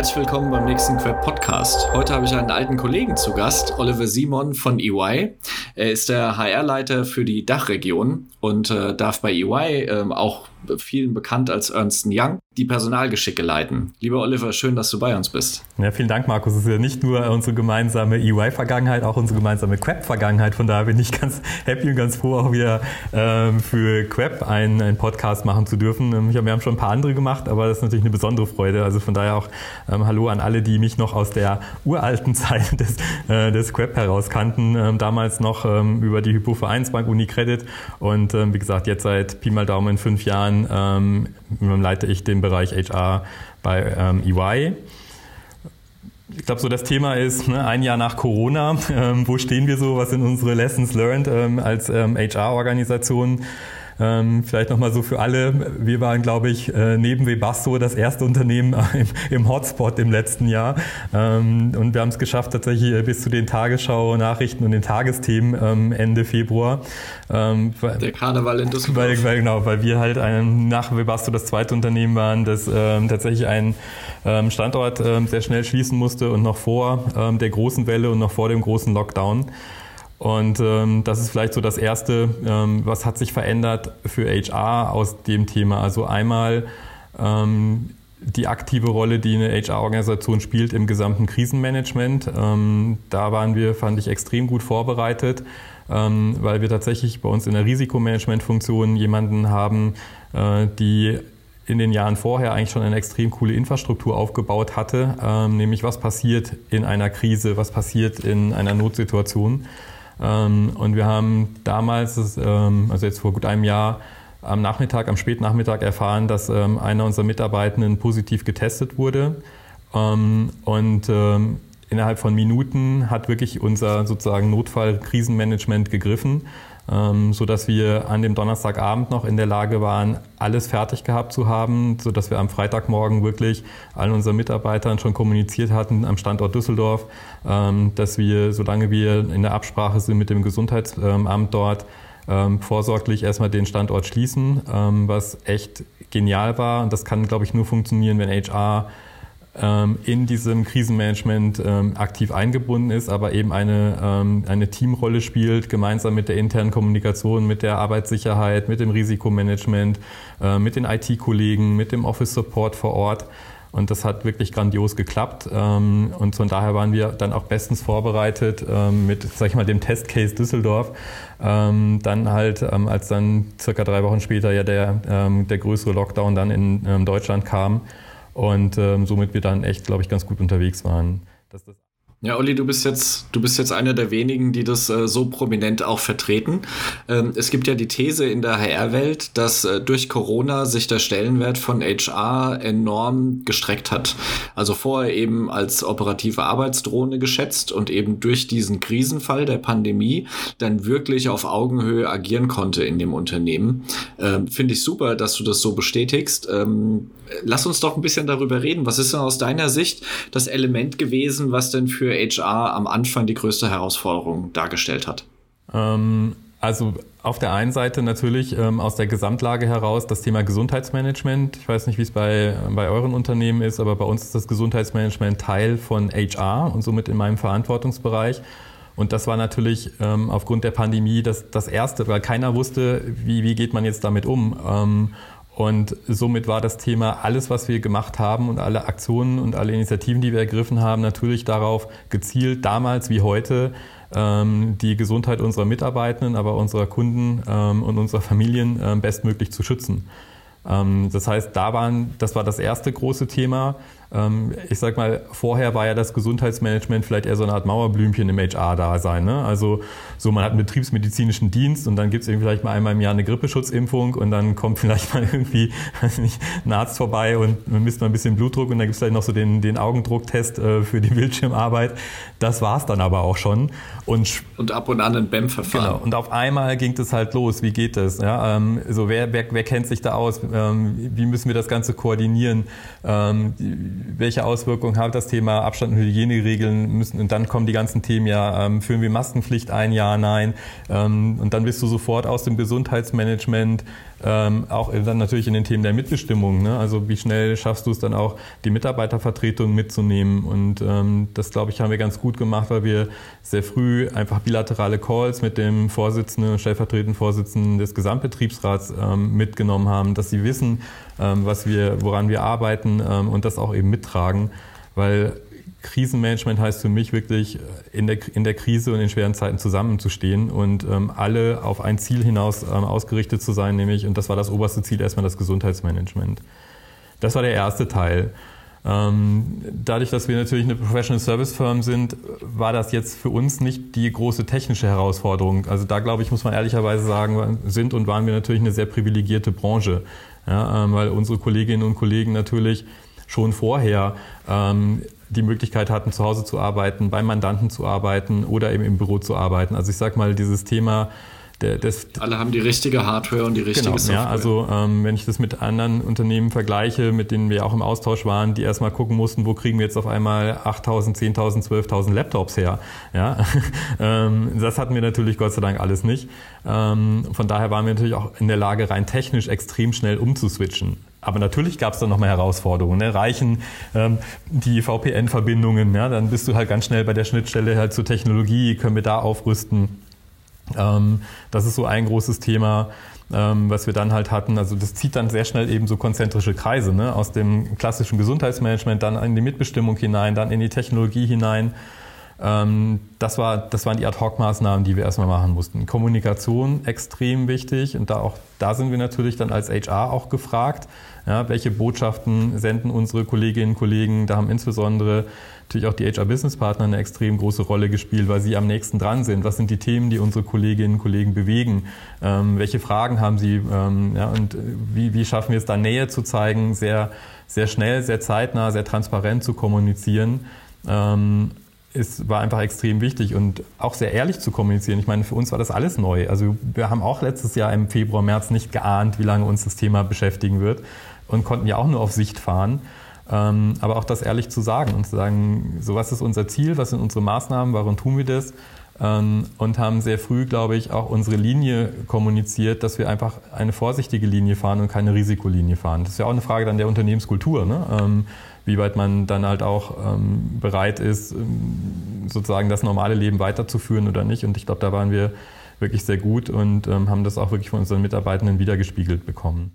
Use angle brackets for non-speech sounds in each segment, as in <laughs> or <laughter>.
Herzlich willkommen beim nächsten Queb Podcast. Heute habe ich einen alten Kollegen zu Gast, Oliver Simon von EY. Er ist der HR-Leiter für die Dachregion und äh, darf bei EY äh, auch vielen bekannt als Ernst Young, die Personalgeschicke leiten. Lieber Oliver, schön, dass du bei uns bist. Ja, vielen Dank, Markus. Es ist ja nicht nur unsere gemeinsame EY-Vergangenheit, auch unsere gemeinsame Queb-Vergangenheit. Von daher bin ich ganz <laughs> happy und ganz froh, auch wieder ähm, für Queb einen, einen, Podcast machen zu dürfen. Ähm, wir haben schon ein paar andere gemacht, aber das ist natürlich eine besondere Freude. Also von daher auch ähm, Hallo an alle, die mich noch aus der uralten <laughs> Zeit des, äh, des Queb heraus kannten. Ähm, damals noch ähm, über die Hypo Vereinsbank UniCredit und ähm, wie gesagt, jetzt seit Pi mal Daumen fünf Jahren Jahren ähm, leite ich den Bereich HR bei ähm, EY. Ich glaube, so das Thema ist ne, ein Jahr nach Corona. <laughs> Ähm, wo stehen wir so? Was sind unsere Lessons learned ähm, als ähm, HR-Organisation? Ähm, vielleicht nochmal so für alle. Wir waren, glaube ich, äh, neben Webasto das erste Unternehmen <laughs> im, im Hotspot im letzten Jahr. Ähm, und wir haben es geschafft, tatsächlich äh, bis zu den Tagesschau-Nachrichten und den Tagesthemen ähm, Ende Februar. Ähm, Der Karneval in Düsseldorf. Weil, weil, genau, weil wir halt ein, nach Webasto das zweite Unternehmen waren, das ähm, tatsächlich einen ähm, Standort sehr schnell schließen musste und noch vor der großen Welle und noch vor dem großen Lockdown. Und ähm, das ist vielleicht so das Erste, ähm, was hat sich verändert für HR aus dem Thema. Also einmal ähm, die aktive Rolle, die eine HR-Organisation spielt im gesamten Krisenmanagement. Ähm, da waren wir, fand ich, extrem gut vorbereitet, ähm, weil wir tatsächlich bei uns in der Risikomanagementfunktion jemanden haben, äh, die in den Jahren vorher eigentlich schon eine extrem coole Infrastruktur aufgebaut hatte, ähm, nämlich was passiert in einer Krise, was passiert in einer Notsituation. Ähm, und wir haben damals, ähm, also jetzt vor gut einem Jahr, am Nachmittag, am Spätnachmittag erfahren, dass ähm, einer unserer Mitarbeitenden positiv getestet wurde. und innerhalb von Minuten hat wirklich unser sozusagen Notfall-Krisenmanagement gegriffen ähm, so dass wir an dem Donnerstagabend noch in der Lage waren, alles fertig gehabt zu haben, so dass wir am Freitagmorgen wirklich allen unseren Mitarbeitern schon kommuniziert hatten am Standort Düsseldorf, ähm, dass wir, solange wir in der Absprache sind mit dem Gesundheitsamt dort, ähm, vorsorglich erstmal den Standort schließen, ähm, was echt genial war. Und das kann, glaube ich, nur funktionieren, wenn HR in diesem Krisenmanagement ähm, aktiv eingebunden ist, aber eben eine, ähm, eine Teamrolle spielt, gemeinsam mit der internen Kommunikation, mit der Arbeitssicherheit, mit dem Risikomanagement, äh, mit den IT-Kollegen, mit dem Office Support vor Ort. Und das hat wirklich grandios geklappt. Und von daher waren wir dann auch bestens vorbereitet mit, sag ich mal, dem Testcase Düsseldorf. Dann halt, als dann circa drei Wochen später ja der, der größere Lockdown dann in Deutschland kam, und ähm, somit wir dann echt, glaube ich, ganz gut unterwegs waren. Dass das ja, Olli, du bist jetzt, du bist jetzt einer der wenigen, die das äh, so prominent auch vertreten. Ähm, es gibt ja die These in der HR-Welt, dass äh, durch Corona sich der Stellenwert von HR enorm gestreckt hat. Also vorher eben als operative Arbeitsdrohne geschätzt und eben durch diesen Krisenfall der Pandemie dann wirklich auf Augenhöhe agieren konnte in dem Unternehmen. Ähm, Finde ich super, dass du das so bestätigst. Ähm, lass uns doch ein bisschen darüber reden. Was ist denn aus deiner Sicht das Element gewesen, was denn für HR am Anfang die größte Herausforderung dargestellt hat? Ähm, also auf der einen Seite natürlich ähm, aus der Gesamtlage heraus das Thema Gesundheitsmanagement. Ich weiß nicht, wie es bei, bei euren Unternehmen ist, aber bei uns ist das Gesundheitsmanagement Teil von HR und somit in meinem Verantwortungsbereich. Und das war natürlich ähm, aufgrund der Pandemie das, das Erste, weil keiner wusste, wie, wie geht man jetzt damit um. Ähm, und somit war das Thema, alles, was wir gemacht haben und alle Aktionen und alle Initiativen, die wir ergriffen haben, natürlich darauf gezielt, damals wie heute, ähm, die Gesundheit unserer Mitarbeitenden, aber unserer Kunden ähm, und unserer Familien ähm, bestmöglich zu schützen. Das heißt, da waren, das war das erste große Thema. Ähm, ich sag mal, vorher war ja das Gesundheitsmanagement vielleicht eher so eine Art Mauerblümchen im HR-Dasein. Ne? Also so, man hat einen betriebsmedizinischen Dienst und dann gibt es vielleicht mal einmal im Jahr eine Grippeschutzimpfung und dann kommt <laughs> vielleicht mal irgendwie weiß nicht, ein Arzt vorbei und man misst mal ein bisschen Blutdruck und dann gibt es vielleicht noch so den, den Augendrucktest äh, für die <laughs> Bildschirmarbeit. Das war es dann aber auch schon. Und, und ab und an ein BEM-Verfahren. Genau. Und auf einmal ging es halt los. Wie geht das? Ja, ähm, so wer, wer, wer kennt sich da aus? Ähm, wie müssen wir das Ganze koordinieren? Ähm, welche Auswirkungen hat das Thema Abstand und Hygieneregeln müssen und dann kommen die ganzen Themen ja, ähm, führen wir Maskenpflicht ein, ja, nein. Ähm, und dann bist du sofort aus dem Gesundheitsmanagement ähm, auch dann natürlich in den Themen der Mitbestimmung. Ne? Also wie schnell schaffst du es dann auch, die Mitarbeitervertretung mitzunehmen? Und ähm, das, glaube ich, haben wir ganz gut gemacht, weil wir sehr früh einfach bilaterale Calls mit dem Vorsitzenden, stellvertretenden Vorsitzenden des Gesamtbetriebsrats ähm, mitgenommen haben, dass sie wissen, ähm, was wir, woran wir arbeiten ähm, und das auch eben mittragen. Weil Krisenmanagement heißt für mich wirklich, äh, in der, in der Krise und in schweren Zeiten zusammenzustehen und ähm, alle auf ein Ziel hinaus ähm, ausgerichtet zu sein, nämlich, und das war das oberste Ziel, erstmal das Gesundheitsmanagement. Das war der erste Teil. Ähm, dadurch, dass wir natürlich eine Professional Service Firm sind, war das jetzt für uns nicht die große technische Herausforderung. Also da, glaube ich, muss man ehrlicherweise sagen, sind und waren wir natürlich eine sehr privilegierte Branche, ja, ähm, weil unsere Kolleginnen und Kollegen natürlich schon vorher ähm, die Möglichkeit hatten, zu Hause zu arbeiten, beim Mandanten zu arbeiten oder eben im Büro zu arbeiten. Also ich sage mal, dieses Thema der, des, Alle haben die richtige Hardware und die richtige genau, Software. Ja, also ähm, wenn ich das mit anderen Unternehmen vergleiche, mit denen wir auch im Austausch waren, die erstmal gucken mussten, wo kriegen wir jetzt auf einmal 8.000, 10.000, 12.000 Laptops her. Ja, <laughs> ähm, das hatten wir natürlich Gott sei Dank alles nicht. Ähm, von daher waren wir natürlich auch in der Lage, rein technisch extrem schnell umzuswitchen. Aber natürlich gab es da nochmal Herausforderungen. Ne? Reichen ähm, die VPN-Verbindungen, ja? dann bist du halt ganz schnell bei der Schnittstelle halt zur Technologie, können wir da aufrüsten. Ähm, das ist so ein großes Thema, ähm, was wir dann halt hatten. Also das zieht dann sehr schnell eben so konzentrische Kreise ne? aus dem klassischen Gesundheitsmanagement dann in die Mitbestimmung hinein, dann in die Technologie hinein. Ähm, das, war, das waren die Ad-Hoc-Maßnahmen, die wir erstmal machen mussten. Kommunikation extrem wichtig und da, auch, da sind wir natürlich dann als HR auch gefragt. Ja, welche Botschaften senden unsere Kolleginnen und Kollegen? Da haben insbesondere natürlich auch die HR-Business-Partner eine extrem große Rolle gespielt, weil sie am nächsten dran sind. Was sind die Themen, die unsere Kolleginnen und Kollegen bewegen? Ähm, welche Fragen haben sie? Ähm, ja, und wie, wie schaffen wir es da Nähe zu zeigen, sehr, sehr schnell, sehr zeitnah, sehr transparent zu kommunizieren? Ähm, es war einfach extrem wichtig und auch sehr ehrlich zu kommunizieren. Ich meine, für uns war das alles neu. Also wir haben auch letztes Jahr im Februar, März nicht geahnt, wie lange uns das Thema beschäftigen wird und konnten ja auch nur auf Sicht fahren. Ähm, aber auch das ehrlich zu sagen und zu sagen, so was ist unser Ziel, was sind unsere Maßnahmen, warum tun wir das? Ähm, und haben sehr früh, glaube ich, auch unsere Linie kommuniziert, dass wir einfach eine vorsichtige Linie fahren und keine Risikolinie fahren. Das ist ja auch eine Frage dann der Unternehmenskultur. Ne? Wie weit man dann halt auch ähm, bereit ist, ähm, sozusagen das normale Leben weiterzuführen oder nicht. Und ich glaube, da waren wir wirklich sehr gut und ähm, haben das auch wirklich von unseren Mitarbeitenden wiedergespiegelt bekommen.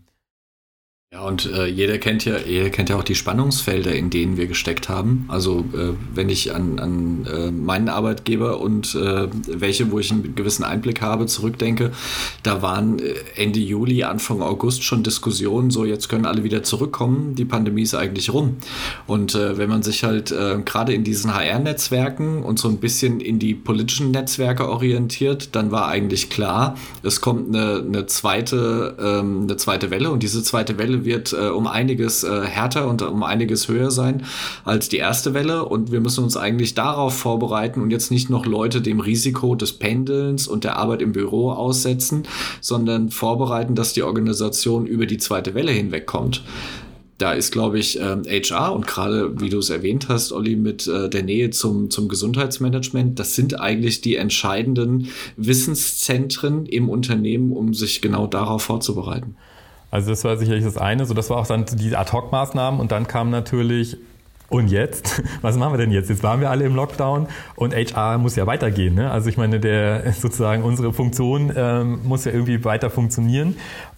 Ja, und äh, jeder kennt ja, jeder kennt ja auch die Spannungsfelder, in denen wir gesteckt haben. Also äh, wenn ich an, an äh, meinen Arbeitgeber und äh, welche, wo ich einen gewissen Einblick habe, zurückdenke, da waren äh, Ende Juli, Anfang August schon Diskussionen, so jetzt können alle wieder zurückkommen, die Pandemie ist eigentlich rum. Und äh, wenn man sich halt gerade in diesen HR-Netzwerken und so ein bisschen in die politischen Netzwerke orientiert, dann war eigentlich klar, es kommt eine, eine zweite, ähm, eine zweite Welle und diese zweite Welle wird äh, um einiges äh, härter und um einiges höher sein als die erste Welle. Und wir müssen uns eigentlich darauf vorbereiten und jetzt nicht noch Leute dem Risiko des Pendelns und der Arbeit im Büro aussetzen, sondern vorbereiten, dass die Organisation über die zweite Welle hinwegkommt da ist, glaube ich, ähm, HR und gerade, wie du es erwähnt hast, Olli, mit äh, der Nähe zum, zum Gesundheitsmanagement, das sind eigentlich die entscheidenden Wissenszentren im Unternehmen, um sich genau darauf vorzubereiten. Also das war sicherlich das eine. So, das war auch dann die Ad-Hoc-Maßnahmen und dann kam natürlich und jetzt? <laughs> Was machen wir denn jetzt? Jetzt waren wir alle im Lockdown und HR muss ja weitergehen. Ne? Also ich meine, der sozusagen unsere Funktion ähm, muss ja irgendwie weiter funktionieren.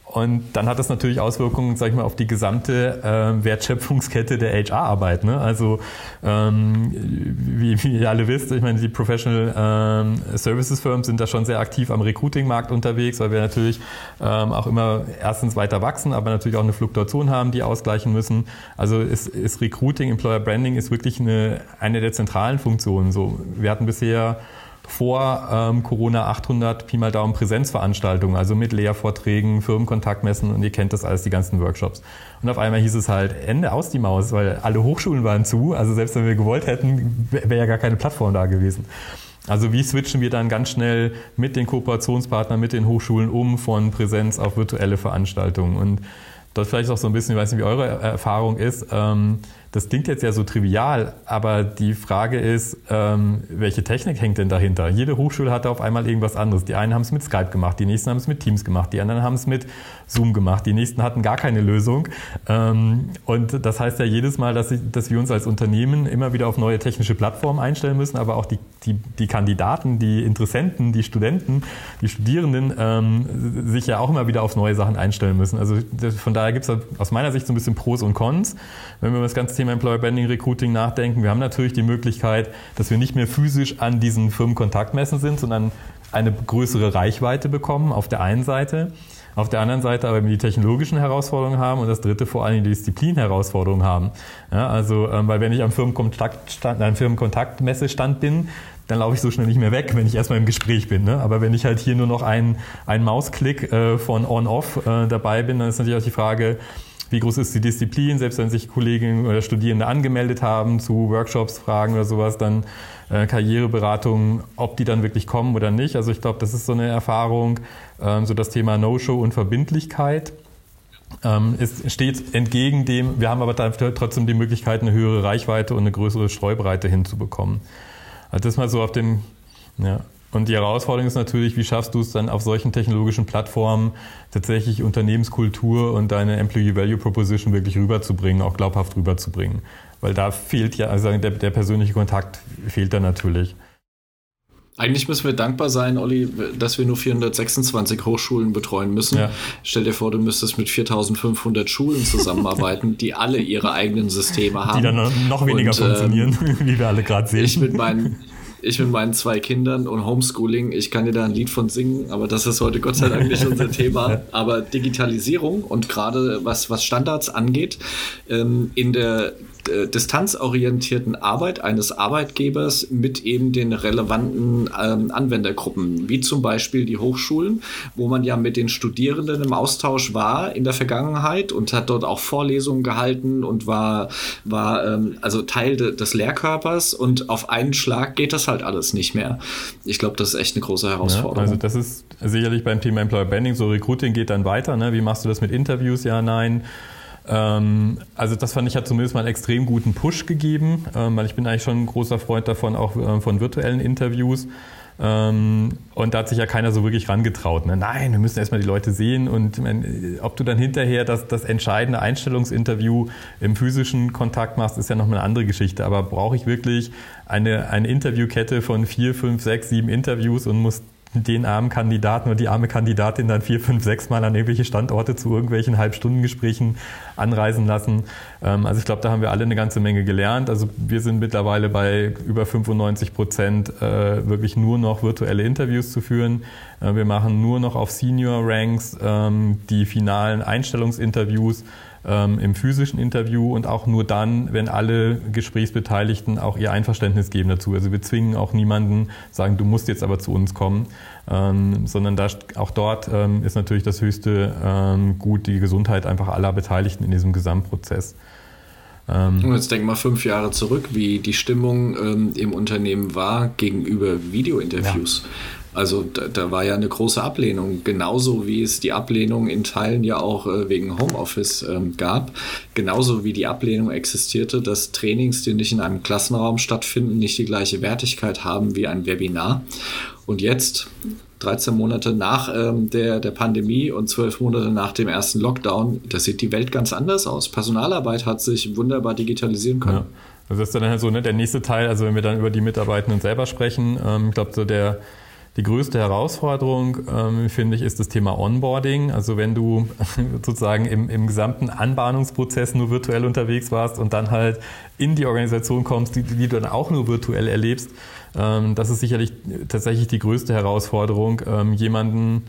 Und dann hat das natürlich Auswirkungen, sag ich mal, auf die gesamte äh, Wertschöpfungskette der HR-Arbeit. Ne? Also ähm, wie, wie ihr alle wisst, ich meine, die Professional ähm, Services Firms sind da schon sehr aktiv am Recruiting-Markt unterwegs, weil wir natürlich ähm, auch immer erstens weiter wachsen, aber natürlich auch eine Fluktuation haben, die ausgleichen müssen. Also ist, ist Recruiting, Employer Branding ist wirklich eine, eine der zentralen Funktionen. So, wir hatten bisher vor ähm, Corona 800 Pi mal Daumen Präsenzveranstaltungen, also mit Lehrvorträgen, Firmenkontaktmessen und ihr kennt das alles, die ganzen Workshops. Und auf einmal hieß es halt Ende aus die Maus, weil alle Hochschulen waren zu. Also selbst wenn wir gewollt hätten, wäre ja gar keine Plattform da gewesen. Also wie switchen wir dann ganz schnell mit den Kooperationspartnern, mit den Hochschulen um von Präsenz auf virtuelle Veranstaltungen? Und das vielleicht auch so ein bisschen, ich weiß nicht, wie eure Erfahrung ist. Ähm, das klingt jetzt ja so trivial, aber die Frage ist, ähm, welche Technik hängt denn dahinter? Jede Hochschule hatte auf einmal irgendwas anderes. Die einen haben es mit Skype gemacht, die nächsten haben es mit Teams gemacht, die anderen haben es mit Zoom gemacht, die nächsten hatten gar keine Lösung. Ähm, und das heißt ja jedes Mal, dass, ich, dass wir uns als Unternehmen immer wieder auf neue technische Plattformen einstellen müssen, aber auch die, die, die Kandidaten, die Interessenten, die Studenten, die Studierenden ähm, sich ja auch immer wieder auf neue Sachen einstellen müssen. Also von daher gibt es aus meiner Sicht so ein bisschen Pros und Cons. Wenn wir das ganze Thema Employer Branding Recruiting nachdenken, wir haben natürlich die Möglichkeit, dass wir nicht mehr physisch an diesen Firmenkontaktmessen sind, sondern eine größere Reichweite bekommen auf der einen Seite. Auf der anderen Seite aber die technologischen Herausforderungen haben und das dritte vor allem die Disziplinherausforderungen haben. Ja, also, ähm, weil wenn ich am Firmenkontaktstand, am Firmenkontaktmessestand bin, dann laufe ich so schnell nicht mehr weg, wenn ich erstmal im Gespräch bin. Ne? Aber wenn ich halt hier nur noch einen, Mausklick äh, von On-Off äh, dabei bin, dann ist natürlich auch die Frage, wie groß ist die Disziplin, selbst wenn sich Kolleginnen oder Studierende angemeldet haben zu Workshops, Fragen oder sowas, dann äh, Karriereberatung, ob die dann wirklich kommen oder nicht. Also ich glaube, das ist so eine Erfahrung, ähm, so das Thema No-Show und Verbindlichkeit. Ähm, es steht entgegen dem, wir haben aber trotzdem die Möglichkeit, eine höhere Reichweite und eine größere Streubreite hinzubekommen. Also das mal so auf dem, ja, und die Herausforderung ist natürlich, wie schaffst du es dann auf solchen technologischen Plattformen tatsächlich Unternehmenskultur und deine Employee Value Proposition wirklich rüberzubringen, auch glaubhaft rüberzubringen. Weil da fehlt ja, also der, der persönliche Kontakt fehlt da natürlich. Eigentlich müssen wir dankbar sein, Olli, dass wir nur 426 Hochschulen betreuen müssen. Ja. Stell dir vor, du müsstest mit 4500 Schulen zusammenarbeiten, die alle ihre eigenen Systeme haben. Die dann noch weniger Und, funktionieren, ähm, <laughs> wie wir alle gerade sehen. Ich mit meinen ich mit meinen zwei Kindern und Homeschooling, ich kann dir da ein Lied von singen, aber das ist heute Gott sei Dank nicht <laughs> unser Thema. Aber Digitalisierung und gerade was, was Standards angeht, ähm, in der äh, distanzorientierten Arbeit eines Arbeitgebers mit eben den relevanten ähm, Anwendergruppen, wie zum Beispiel die Hochschulen, wo man ja mit den Studierenden im Austausch war in der Vergangenheit und hat dort auch Vorlesungen gehalten und war, war ähm, also Teil de, des Lehrkörpers und auf einen Schlag geht das halt alles nicht mehr. Ich glaube, das ist echt eine große Herausforderung. Ja, also das ist sicherlich beim Thema Employer Branding, so Recruiting geht dann weiter. Ne? Wie machst du das mit Interviews? Ja, nein. Ähm, also das fand ich hat zumindest mal einen extrem guten Push gegeben, ähm, weil ich bin eigentlich schon ein großer Freund davon, auch äh, von virtuellen Interviews. Ähm, und da hat sich ja keiner so wirklich rangetraut. Ne? Nein, wir müssen erstmal die Leute sehen und mein, ob du dann hinterher das, das entscheidende Einstellungsinterview im physischen Kontakt machst, ist ja nochmal eine andere Geschichte. Aber brauche ich wirklich eine, eine Interviewkette von vier, fünf, sechs, sieben Interviews und muss den armen Kandidaten oder die arme Kandidatin dann vier, fünf, sechs Mal an irgendwelche Standorte zu irgendwelchen Halbstundengesprächen anreisen lassen. Ähm, also ich glaube, da haben wir alle eine ganze Menge gelernt. Also wir sind mittlerweile bei über 95 Prozent äh, wirklich nur noch virtuelle Interviews zu führen. Äh, wir machen nur noch auf Senior Ranks ähm, die finalen Einstellungsinterviews ähm, im physischen Interview und auch nur dann, wenn alle Gesprächsbeteiligten auch ihr Einverständnis geben dazu. Also wir zwingen auch niemanden, sagen, du musst jetzt aber zu uns kommen, ähm, sondern da, auch dort ähm, ist natürlich das höchste ähm, Gut die Gesundheit einfach aller Beteiligten in diesem Gesamtprozess. Ähm, und jetzt denk mal fünf Jahre zurück, wie die Stimmung ähm, im Unternehmen war gegenüber Videointerviews. Ja. Also da, da, war ja eine große Ablehnung, genauso wie es die Ablehnung in Teilen ja auch äh, wegen Homeoffice ähm, gab, genauso wie die Ablehnung existierte, dass Trainings, die nicht in einem Klassenraum stattfinden, nicht die gleiche Wertigkeit haben wie ein Webinar. Und jetzt, 13 Monate nach ähm, der, der Pandemie und 12 Monate nach dem ersten Lockdown, da sieht die Welt ganz anders aus. Personalarbeit hat sich wunderbar digitalisieren können. Ja. Also das ist dann halt so ne, der nächste Teil, also wenn wir dann über die Mitarbeitenden selber sprechen, ähm, ich glaube so der die größte Herausforderung, ähm, finde ich, ist das Thema Onboarding. Also wenn du <laughs> sozusagen im, im gesamten Anbahnungsprozess nur virtuell unterwegs warst und dann halt in die Organisation kommst, die, die du dann auch nur virtuell erlebst, ähm, das ist sicherlich tatsächlich die größte Herausforderung, ähm, jemanden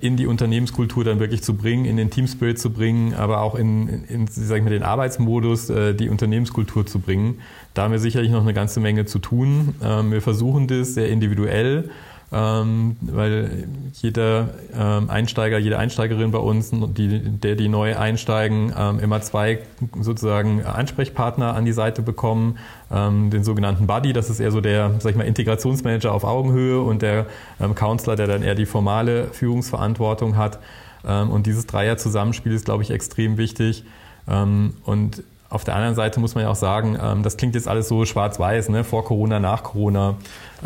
in die Unternehmenskultur dann wirklich zu bringen, in den Teamspirit zu bringen, aber auch in, in sag ich mal, den Arbeitsmodus, äh, die Unternehmenskultur zu bringen. Da haben wir sicherlich noch eine ganze Menge zu tun. Ähm, wir versuchen das sehr individuell ähm, weil jeder ähm, Einsteiger, jede Einsteigerin bei uns, die, der die neu einsteigen, ähm, immer zwei sozusagen Ansprechpartner an die Seite bekommen. Ähm, den sogenannten Buddy, das ist eher so der, sag ich mal, Integrationsmanager auf Augenhöhe und der ähm, Counselor, der dann eher die formale Führungsverantwortung hat. Ähm, und dieses Dreier-Zusammenspiel ist, glaube ich, extrem wichtig. und auf der anderen Seite muss man ja auch sagen, ähm, das klingt jetzt alles so schwarz-weiß, ne? vor Corona, nach Corona.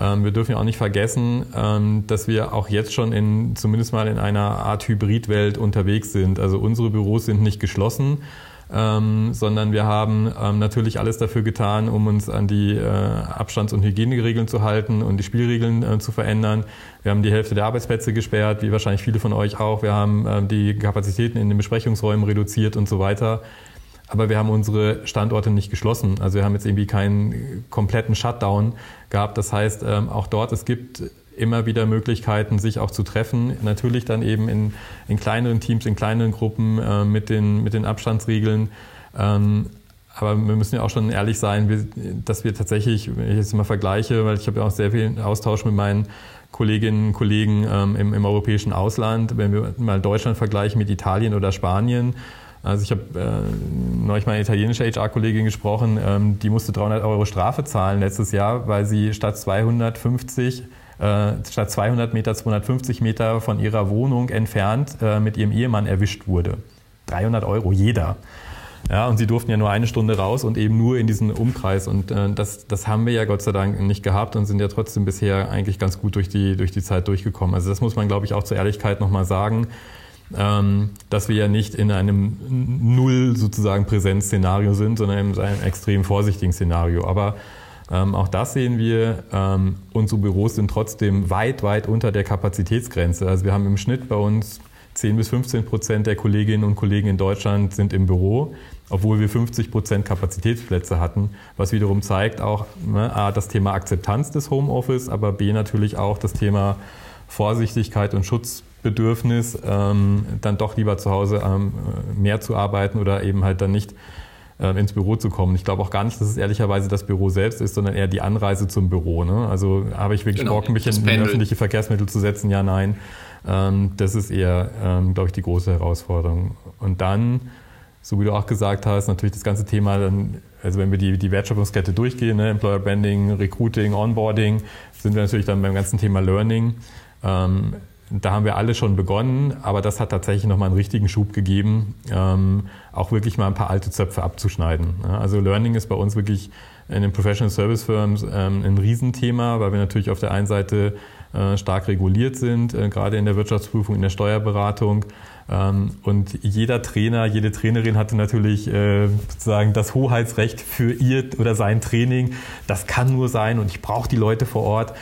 Ähm, wir dürfen ja auch nicht vergessen, ähm, dass wir auch jetzt schon in, zumindest mal in einer Art Hybridwelt unterwegs sind. Also unsere Büros sind nicht geschlossen. Ähm, sondern wir haben ähm, natürlich alles dafür getan, um uns an die äh, Abstands- und Hygieneregeln zu halten und die Spielregeln äh, zu verändern. Wir haben die Hälfte der Arbeitsplätze gesperrt, wie wahrscheinlich viele von euch auch. Wir haben äh, die Kapazitäten in den Besprechungsräumen reduziert und so weiter. Aber wir haben unsere Standorte nicht geschlossen. Also wir haben jetzt irgendwie keinen kompletten Shutdown gehabt. Das heißt, ähm, auch dort, es gibt immer wieder Möglichkeiten, sich auch zu treffen. Natürlich dann eben in, in kleineren Teams, in kleineren Gruppen äh, mit, den, mit den Abstandsregeln. Ähm, aber wir müssen ja auch schon ehrlich sein, dass wir tatsächlich, wenn ich jetzt mal vergleiche, weil ich habe ja auch sehr viel Austausch mit meinen Kolleginnen und Kollegen ähm, im, im europäischen Ausland, wenn wir mal Deutschland vergleichen mit Italien oder Spanien, also ich habe äh, neulich mal eine italienische HR-Kollegin gesprochen, ähm, die musste 300 Euro Strafe zahlen letztes Jahr, weil sie statt 250 äh, statt 200 Meter 250 Meter von ihrer Wohnung entfernt äh, mit ihrem Ehemann erwischt wurde. 300 Euro jeder. Ja, und sie durften ja nur eine Stunde raus und eben nur in diesen Umkreis. Und äh, das, das haben wir ja Gott sei Dank nicht gehabt und sind ja trotzdem bisher eigentlich ganz gut durch die, durch die Zeit durchgekommen. Also das muss man, glaube ich, auch zur Ehrlichkeit nochmal sagen dass wir ja nicht in einem Null sozusagen Präsenzszenario sind, sondern in einem extrem vorsichtigen Szenario. Aber ähm, auch das sehen wir. Ähm, unsere Büros sind trotzdem weit, weit unter der Kapazitätsgrenze. Also wir haben im Schnitt bei uns 10 bis 15 Prozent der Kolleginnen und Kollegen in Deutschland sind im Büro, obwohl wir 50 Prozent Kapazitätsplätze hatten, was wiederum zeigt auch ne, A, das Thema Akzeptanz des Homeoffice, aber B natürlich auch das Thema Vorsichtigkeit und Schutz Bedürfnis, ähm, dann doch lieber zu Hause ähm, mehr zu arbeiten oder eben halt dann nicht ähm, ins Büro zu kommen. Ich glaube auch gar nicht, dass es ehrlicherweise das Büro selbst ist, sondern eher die Anreise zum Büro. Ne? Also habe ich wirklich genau, Bock, mich in, in öffentliche Verkehrsmittel zu setzen? Ja, nein. Ähm, das ist eher, ähm, glaube ich, die große Herausforderung. Und dann, so wie du auch gesagt hast, natürlich das ganze Thema dann also wenn wir die, die Wertschöpfungskette durchgehen, ne, Employer Branding, Recruiting, Onboarding, sind wir natürlich dann beim ganzen Thema Learning. Ähm, da haben wir alle schon begonnen, aber das hat tatsächlich nochmal einen richtigen Schub gegeben, ähm, auch wirklich mal ein paar alte Zöpfe abzuschneiden. Ja, also Learning ist bei uns wirklich in den Professional Service Firms ähm, ein Riesenthema, weil wir natürlich auf der einen Seite äh, stark reguliert sind, äh, gerade in der Wirtschaftsprüfung, in der Steuerberatung. Ähm, und jeder Trainer, jede Trainerin hatte natürlich äh, sozusagen das Hoheitsrecht für ihr oder sein Training. Das kann nur sein und ich brauche die Leute vor Ort.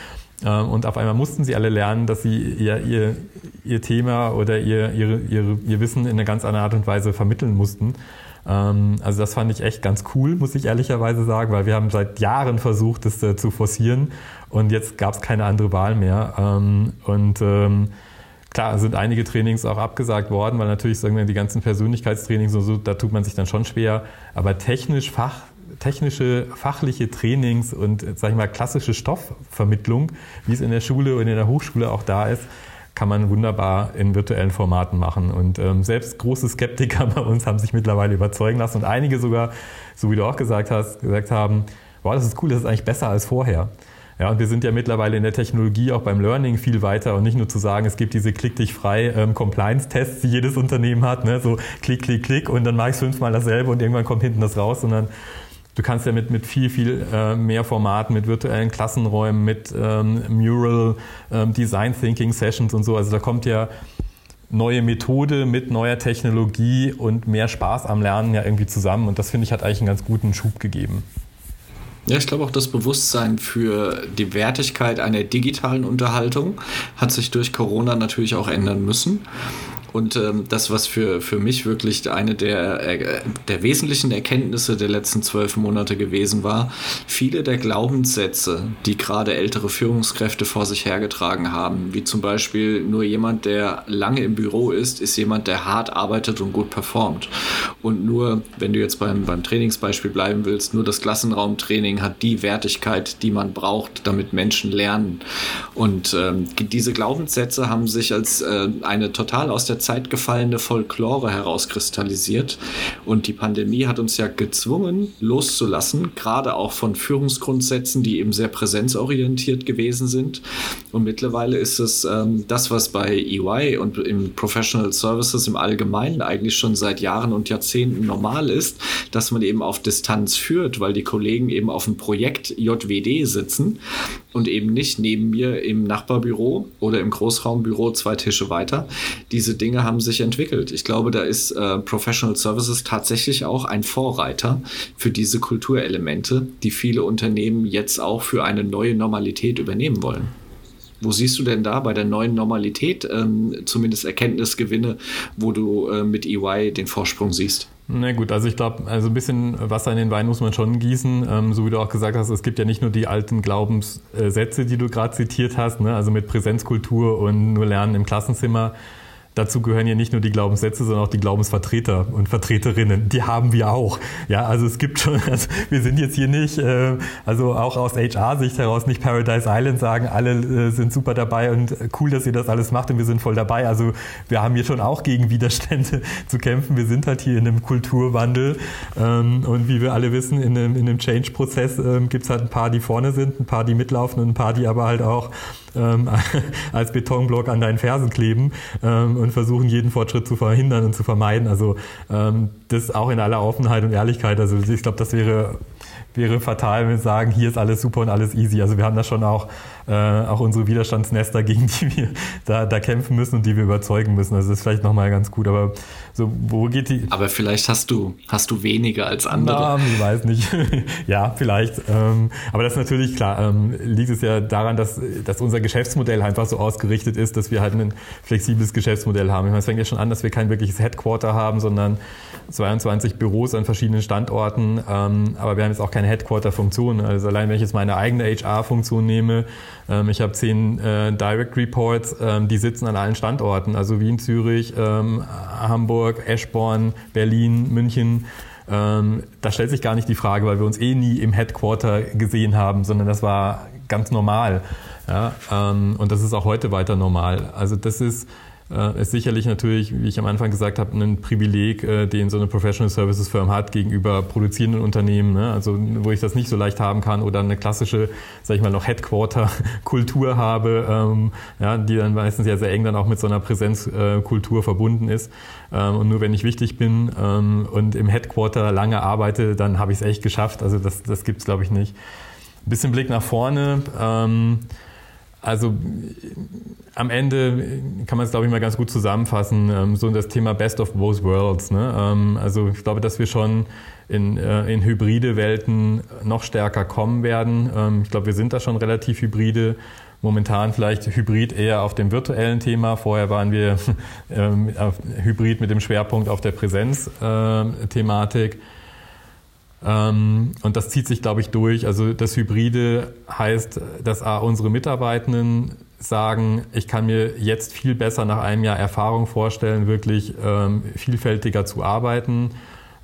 Ähm, und auf einmal mussten sie alle lernen, dass sie ihr, ihr, ihr Thema oder ihr, ihre, ihre, ihr Wissen in einer ganz anderen Art und Weise vermitteln mussten. Ähm, also das fand ich echt ganz cool, muss ich ehrlicherweise sagen, weil wir haben seit Jahren versucht, das äh, zu forcieren und jetzt gab es keine andere Wahl mehr. Ähm, und klar sind einige Trainings auch abgesagt worden, weil natürlich sagen wir die ganzen Persönlichkeitstrainings und so, da tut man sich dann schon schwer. Aber technisch, fach, technische, fachliche Trainings und, sag ich mal, klassische Stoffvermittlung, wie es in der Schule und in der Hochschule auch da ist, kann man wunderbar in virtuellen Formaten machen. Und ähm, selbst große Skeptiker <laughs> bei uns haben sich mittlerweile überzeugen lassen und einige sogar, so wie du auch gesagt hast, gesagt haben, wow, das ist cool, das ist eigentlich besser als vorher. Ja, und wir sind ja mittlerweile in der Technologie auch beim Learning viel weiter und nicht nur zu sagen, es gibt diese Klick dich frei ähm, Compliance-Tests, die jedes Unternehmen hat, ne? so klick, klick, klick und dann mache ich fünfmal dasselbe und irgendwann kommt hinten das raus, sondern Du kannst ja mit, mit viel, viel äh, mehr Formaten, mit virtuellen Klassenräumen, mit ähm, Mural, ähm, Design Thinking Sessions und so. Also da kommt ja neue Methode mit neuer Technologie und mehr Spaß am Lernen ja irgendwie zusammen. Und das finde ich hat eigentlich einen ganz guten Schub gegeben. Ja, ich glaube auch das Bewusstsein für die Wertigkeit einer digitalen Unterhaltung hat sich durch Corona natürlich auch ändern müssen. Und ähm, das, was für, für mich wirklich eine der, äh, der wesentlichen Erkenntnisse der letzten zwölf Monate gewesen war, viele der Glaubenssätze, die gerade ältere Führungskräfte vor sich hergetragen haben, wie zum Beispiel nur jemand, der lange im Büro ist, ist jemand, der hart arbeitet und gut performt. Und nur, wenn du jetzt beim, beim Trainingsbeispiel bleiben willst, nur das Klassenraumtraining hat die Wertigkeit, die man braucht, damit Menschen lernen. Und ähm, diese Glaubenssätze haben sich als äh, eine total aus der Zeit gefallene Folklore herauskristallisiert. Und die Pandemie hat uns ja gezwungen, loszulassen, gerade auch von Führungsgrundsätzen, die eben sehr präsenzorientiert gewesen sind. Und mittlerweile ist es ähm, das, was bei EY und im Professional Services im Allgemeinen eigentlich schon seit Jahren und Jahrzehnten normal ist, dass man eben auf Distanz führt, weil die Kollegen eben auf dem Projekt JWD sitzen und eben nicht neben mir im Nachbarbüro oder im Großraumbüro zwei Tische weiter. Diese Dinge haben sich entwickelt. Ich glaube, da ist äh, Professional Services tatsächlich auch ein Vorreiter für diese Kulturelemente, die viele Unternehmen jetzt auch für eine neue Normalität übernehmen wollen. Wo siehst du denn da bei der neuen Normalität ähm, zumindest Erkenntnisgewinne, wo du äh, mit EY den Vorsprung siehst? Na gut, also ich glaube, also ein bisschen Wasser in den Wein muss man schon gießen. Ähm, so wie du auch gesagt hast, es gibt ja nicht nur die alten Glaubenssätze, die du gerade zitiert hast, ne? also mit Präsenzkultur und nur Lernen im Klassenzimmer dazu gehören ja nicht nur die Glaubenssätze, sondern auch die Glaubensvertreter und Vertreterinnen. Die haben wir auch. Ja, also es gibt schon, <laughs> also wir sind jetzt hier nicht, äh, also auch aus HR-Sicht heraus nicht Paradise Island sagen, alle äh, sind super dabei und cool, dass ihr das alles macht und wir sind voll dabei. Also wir haben hier schon auch gegen Widerstände <laughs> zu kämpfen. Wir sind halt hier in einem Kulturwandel ähm, und wie wir alle wissen, in einem, in einem Change-Prozess ähm, gibt es halt ein paar, die vorne sind, ein paar, die mitlaufen und ein paar, die aber halt auch ähm, <laughs> als Betonblock an deinen Fersen kleben ähm, und versuchen, jeden Fortschritt zu verhindern und zu vermeiden. Also ähm, das auch in aller Offenheit und Ehrlichkeit. Also ich glaube, das wäre wäre fatal, wenn wir sagen, hier ist alles super und alles easy. Also wir haben da schon auch äh, auch unsere Widerstandsnester, <laughs> gegen die wir da, da kämpfen müssen und die wir überzeugen müssen. Also das ist vielleicht nochmal ganz gut. Aber so, wo geht die. Aber vielleicht hast du, hast du weniger als andere. Na, ich weiß nicht. <laughs> ja, vielleicht. Ähm, aber das ist natürlich klar, ähm, liegt es ja daran, dass, dass unser Geschäftsmodell einfach so ausgerichtet ist, dass wir halt ein flexibles Geschäftsmodell haben. Ich meine, es fängt ja schon an, dass wir kein wirkliches Headquarter haben, sondern 22 Büros an verschiedenen Standorten. Ähm, aber wir haben jetzt auch keine Headquarter-Funktion. Also allein wenn ich jetzt meine eigene HR-Funktion nehme, ähm, ich habe zehn äh, Direct Reports, ähm, die sitzen an allen Standorten, also Wien, Zürich, ähm, Hamburg, Eschborn, Berlin, München. Ähm, da stellt sich gar nicht die Frage, weil wir uns eh nie im Headquarter gesehen haben, sondern das war ganz normal. Ja, ähm, und das ist auch heute weiter normal. Also das ist äh, ist sicherlich natürlich, wie ich am Anfang gesagt habe, ein Privileg, äh, den so eine Professional Services Firm hat gegenüber produzierenden Unternehmen, ne? also wo ich das nicht so leicht haben kann oder eine klassische, sag ich mal, noch Headquarter-Kultur habe, ähm, ja, die dann meistens ja sehr eng dann auch mit so einer Präsenzkultur äh, verbunden ist. Ähm, und nur wenn ich wichtig bin ähm, und im Headquarter lange arbeite, dann habe ich es echt geschafft. Also das, das gibt es, glaube ich, nicht. Ein bisschen Blick nach vorne. Ähm, also am Ende kann man es, glaube ich, mal ganz gut zusammenfassen, ähm, so das Thema Best of Both Worlds. Ne? Ähm, also ich glaube, dass wir schon in, äh, in hybride Welten noch stärker kommen werden. Ähm, ich glaube, wir sind da schon relativ hybride. Momentan vielleicht hybrid eher auf dem virtuellen Thema. Vorher waren wir <laughs> hybrid mit dem Schwerpunkt auf der Präsenzthematik. Ähm, und das zieht sich, glaube ich, durch. Also das Hybride heißt, dass unsere Mitarbeitenden sagen, ich kann mir jetzt viel besser nach einem Jahr Erfahrung vorstellen, wirklich ähm, vielfältiger zu arbeiten.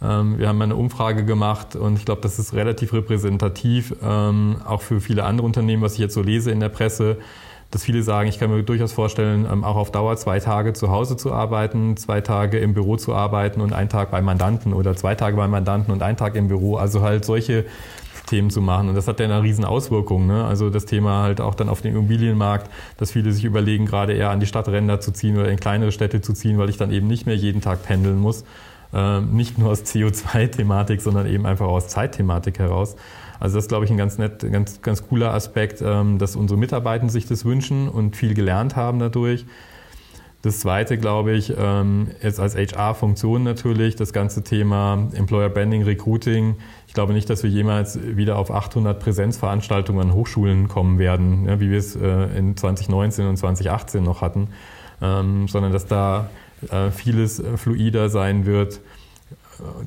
Ähm, wir haben eine Umfrage gemacht und ich glaube, das ist relativ repräsentativ, auch für viele andere Unternehmen, was ich jetzt so lese in der Presse dass viele sagen, ich kann mir durchaus vorstellen, ähm, auch auf Dauer zwei Tage zu Hause zu arbeiten, zwei Tage im Büro zu arbeiten und einen Tag beim Mandanten oder zwei Tage beim Mandanten und einen Tag im Büro. Also halt solche Themen zu machen. Und das hat ja eine riesen Auswirkung. Ne? Also das Thema halt auch dann auf den Immobilienmarkt, dass viele sich überlegen, gerade eher an die Stadtränder zu ziehen oder in kleinere Städte zu ziehen, weil ich dann eben nicht mehr jeden Tag pendeln muss. Ähm, nicht nur aus <laughs> CO2-Thematik, sondern eben einfach aus Zeitthematik heraus. Also das ist, glaube ich, ein ganz nett, ganz, ganz cooler Aspekt, ähm, dass unsere Mitarbeiter sich das wünschen und viel gelernt haben dadurch. Das zweite, glaube ich, ähm, ist als HR-Funktion natürlich das ganze Thema Employer Branding, Recruiting. Ich glaube nicht, dass wir jemals wieder auf 800 Präsenzveranstaltungen an Hochschulen kommen werden, wie wir es äh, in 2019 und 2018 noch hatten, ähm, sondern dass da äh, vieles äh, fluider sein wird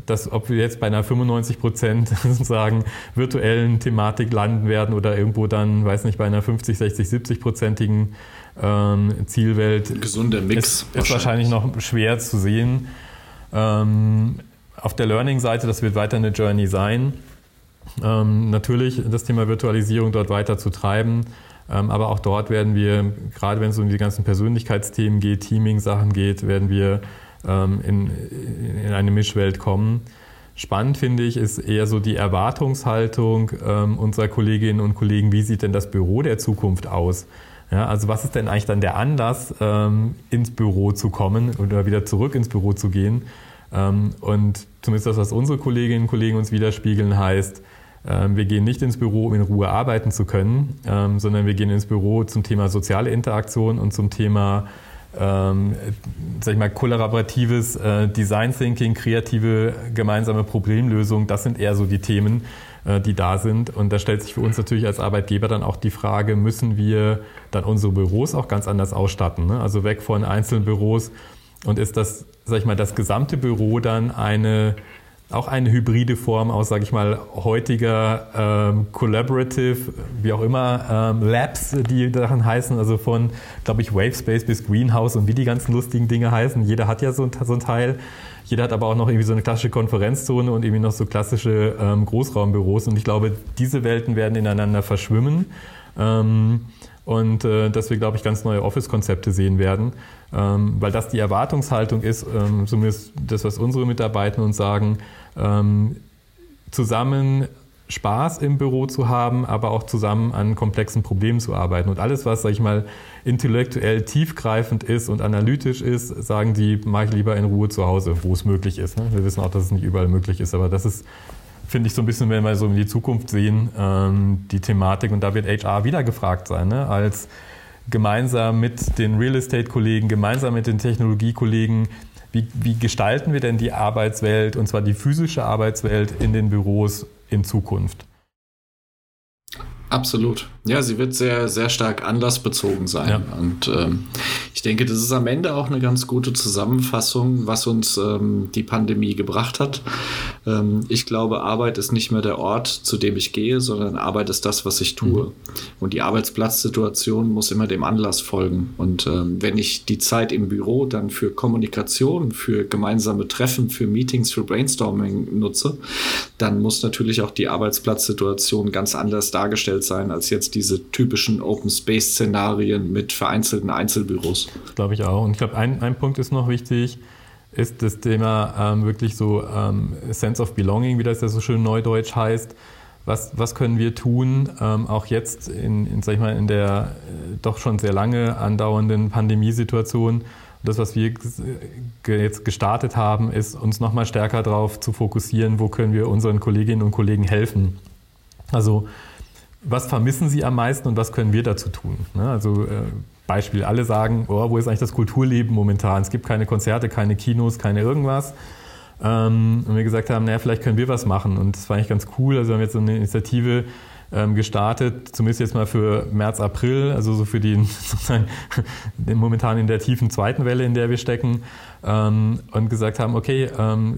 dass ob wir jetzt bei einer 95 Prozent <laughs> sozusagen virtuellen Thematik landen werden oder irgendwo dann, weiß nicht, bei einer 50, 60, 70 prozentigen ähm, Zielwelt. Gesunder Mix. Ist, ist wahrscheinlich noch schwer zu sehen. Ähm, auf der Learning-Seite, das wird weiter eine Journey sein. Ähm, natürlich das Thema Virtualisierung dort weiter zu treiben. Ähm, aber auch dort werden wir, gerade wenn es um die ganzen Persönlichkeitsthemen geht, Teaming-Sachen geht, werden wir ähm, in, in eine Mischwelt kommen. Spannend finde ich, ist eher so die Erwartungshaltung ähm, unserer Kolleginnen und Kollegen, wie sieht denn das Büro der Zukunft aus? Ja, also was ist denn eigentlich dann der Anlass, ähm, ins Büro zu kommen oder wieder zurück ins Büro zu gehen? Ähm, und zumindest das, was unsere Kolleginnen und Kollegen uns widerspiegeln, heißt, ähm, wir gehen nicht ins Büro, um in Ruhe arbeiten zu können, ähm, sondern wir gehen ins Büro zum Thema soziale Interaktion und zum Thema ähm, sag ich mal, kollaboratives äh, Design Thinking, kreative gemeinsame Problemlösung, das sind eher so die Themen, äh, die da sind. Und da stellt sich für uns natürlich als Arbeitgeber dann auch die Frage, müssen wir dann unsere Büros auch ganz anders ausstatten? Ne? Also weg von einzelnen Büros und ist das, sag ich mal, das gesamte Büro dann eine auch eine hybride Form aus, sage ich mal, heutiger ähm, Collaborative, wie auch immer, ähm, Labs, die daran heißen, also von, glaube ich, Wavespace bis Greenhouse und wie die ganzen lustigen Dinge heißen. Jeder hat ja so, so ein Teil. Jeder hat aber auch noch irgendwie so eine klassische Konferenzzone und irgendwie noch so klassische ähm, Großraumbüros. Und ich glaube, diese Welten werden ineinander verschwimmen. Ähm, und äh, dass wir, glaube ich, ganz neue Office-Konzepte sehen werden, ähm, weil das die Erwartungshaltung ist, ähm, zumindest das, was unsere Mitarbeiter uns sagen, ähm, zusammen Spaß im Büro zu haben, aber auch zusammen an komplexen Problemen zu arbeiten. Und alles, was, sag ich mal, intellektuell tiefgreifend ist und analytisch ist, sagen die, mache ich lieber in Ruhe zu Hause, wo es möglich ist. Ne? Wir wissen auch, dass es nicht überall möglich ist, aber das ist, finde ich, so ein bisschen, wenn wir so in die Zukunft sehen, ähm, die Thematik. Und da wird HR wieder gefragt sein, ne? als gemeinsam mit den Real Estate-Kollegen, gemeinsam mit den Technologiekollegen wie, wie gestalten wir denn die Arbeitswelt, und zwar die physische Arbeitswelt in den Büros in Zukunft? Absolut. Ja, sie wird sehr, sehr stark anlassbezogen sein. Ja. Und ähm, ich denke, das ist am Ende auch eine ganz gute Zusammenfassung, was uns ähm, die Pandemie gebracht hat. Ähm, ich glaube, Arbeit ist nicht mehr der Ort, zu dem ich gehe, sondern Arbeit ist das, was ich tue. Mhm. Und die Arbeitsplatzsituation muss immer dem Anlass folgen. Und ähm, wenn ich die Zeit im Büro dann für Kommunikation, für gemeinsame Treffen, für Meetings, für Brainstorming nutze, dann muss natürlich auch die Arbeitsplatzsituation ganz anders dargestellt sein als jetzt diese typischen Open Space Szenarien mit vereinzelten Einzelbüros. Glaube ich auch. Und ich glaube, ein, ein Punkt ist noch wichtig, ist das Thema ähm, wirklich so ähm, Sense of Belonging, wie das ja so schön neudeutsch heißt. Was, was können wir tun, ähm, auch jetzt in, in, sag ich mal, in der äh, doch schon sehr lange andauernden Pandemiesituation? Das, was wir jetzt gestartet haben, ist uns nochmal stärker darauf zu fokussieren, wo können wir unseren Kolleginnen und Kollegen helfen. Also was vermissen Sie am meisten und was können wir dazu tun? Ne? Also äh, Beispiel, alle sagen, oh, wo ist eigentlich das Kulturleben momentan? Es gibt keine Konzerte, keine Kinos, keine irgendwas. Ähm, und wir gesagt haben, naja, vielleicht können wir was machen. Und das war eigentlich ganz cool. Also wir haben jetzt so eine Initiative ähm, gestartet, zumindest jetzt mal für März, April, also so für die <laughs> sozusagen momentan in der tiefen zweiten Welle, in der wir stecken, ähm, und gesagt haben, okay,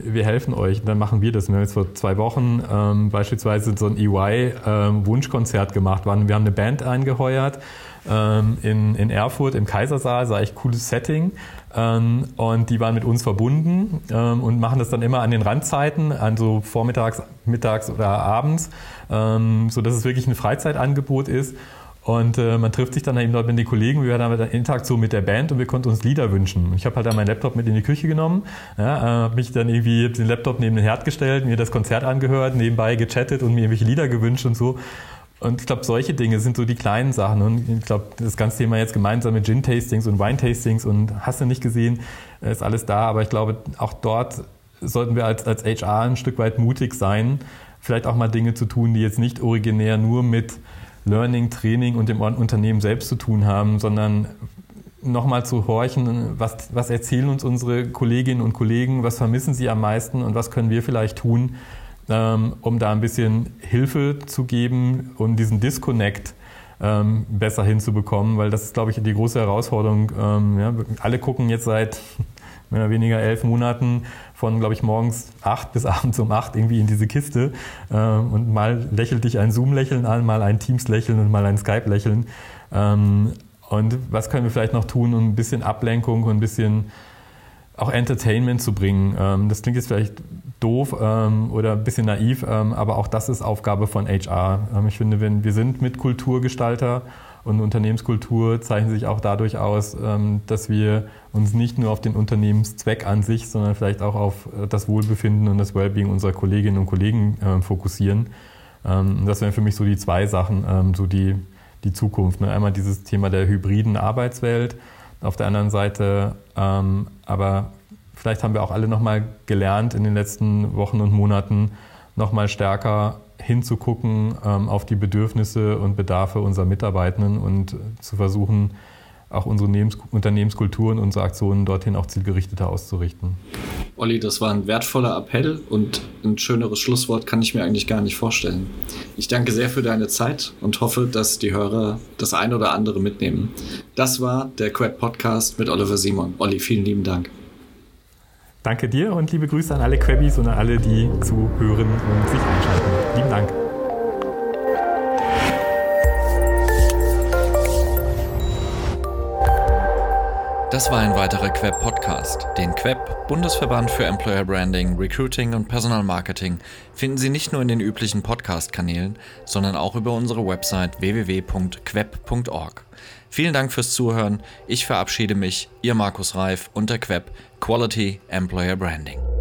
wir helfen euch, dann machen wir das. Wir haben jetzt vor zwei Wochen beispielsweise so ein EY-Wunschkonzert gemacht. Wir haben eine Band eingeheuert ähm, in, in Erfurt im Kaisersaal, war echt cooles Setting. Ähm, und die waren mit uns verbunden ähm, und machen das dann immer an den Randzeiten, also vormittags, mittags oder abends, ähm, so dass es wirklich ein Freizeitangebot ist. Und äh, man trifft sich dann eben dort mit den Kollegen. Wir haben dann Interaktion mit der Band und wir konnten uns Lieder wünschen. Ich habe halt dann meinen Laptop mit in die Küche genommen, ja, habe mich dann irgendwie den Laptop neben den Herd gestellt, mir das Konzert angehört, nebenbei gechattet und mir irgendwelche Lieder gewünscht und so. Und ich glaube, solche Dinge sind so die kleinen Sachen. Und ich glaube, das ganze Thema jetzt gemeinsame Gin-Tastings und Wine-Tastings und hast du nicht gesehen, ist alles da. Aber ich glaube, auch dort sollten wir als, als HR ein Stück weit mutig sein, vielleicht auch mal Dinge zu tun, die jetzt nicht originär nur mit Learning, Training und dem Unternehmen selbst zu tun haben, sondern nochmal zu horchen, was, was erzählen uns unsere Kolleginnen und Kollegen, was vermissen sie am meisten und was können wir vielleicht tun, ähm, um da ein bisschen Hilfe zu geben und diesen Disconnect ähm, besser hinzubekommen, weil das ist, glaube ich, die große Herausforderung. Ähm, ja, alle gucken jetzt seit <laughs> mehr oder weniger elf Monaten von, glaube ich, morgens acht bis <laughs> abends um acht irgendwie in diese Kiste ähm, und mal lächelt dich ein Zoom-Lächeln an, mal ein Teams-Lächeln und mal ein Skype-Lächeln. Ähm, und was können wir vielleicht noch tun, um ein bisschen Ablenkung und ein bisschen auch Entertainment zu bringen? Ähm, das klingt jetzt vielleicht doof ähm, oder ein bisschen naiv, ähm, aber auch das ist Aufgabe von HR. Ähm, ich finde, wenn wir sind Mitkulturgestalter Und Unternehmenskultur zeichnet sich auch dadurch aus, ähm, dass wir uns nicht nur auf den Unternehmenszweck an sich, sondern vielleicht auch auf äh, das Wohlbefinden und das Wellbeing unserer Kolleginnen und Kollegen äh, fokussieren. Ähm, das wären für mich so die zwei Sachen, ähm, so die, die Zukunft. Ne? Einmal dieses Thema der hybriden Arbeitswelt, auf der anderen Seite aber vielleicht haben wir auch alle nochmal gelernt in den letzten Wochen und Monaten, nochmal stärker hinzugucken ähm, auf die Bedürfnisse und Bedarfe unserer Mitarbeitenden und zu versuchen, auch unsere Unternehmenskultur und unsere Aktionen dorthin auch zielgerichteter auszurichten. Olli, das war ein wertvoller Appell und ein schöneres Schlusswort kann ich mir eigentlich gar nicht vorstellen. Ich danke sehr für deine Zeit und hoffe, dass die Hörer das ein oder andere mitnehmen. Das war der Quad Podcast mit Oliver Simon. Olli, vielen lieben Dank. Danke dir und liebe Grüße an alle Quabbies und an alle, die zuhören und sich einschalten. Lieben Dank. Das war ein weiterer Queb Podcast. Den Queb, Bundesverband für Employer Branding, Recruiting und Personal Marketing, finden Sie nicht nur in den üblichen Podcast-Kanälen, sondern auch über unsere Website www.queb.org. Vielen Dank fürs Zuhören. Ich verabschiede mich, Ihr Markus Reif und der Queb Quality Employer Branding.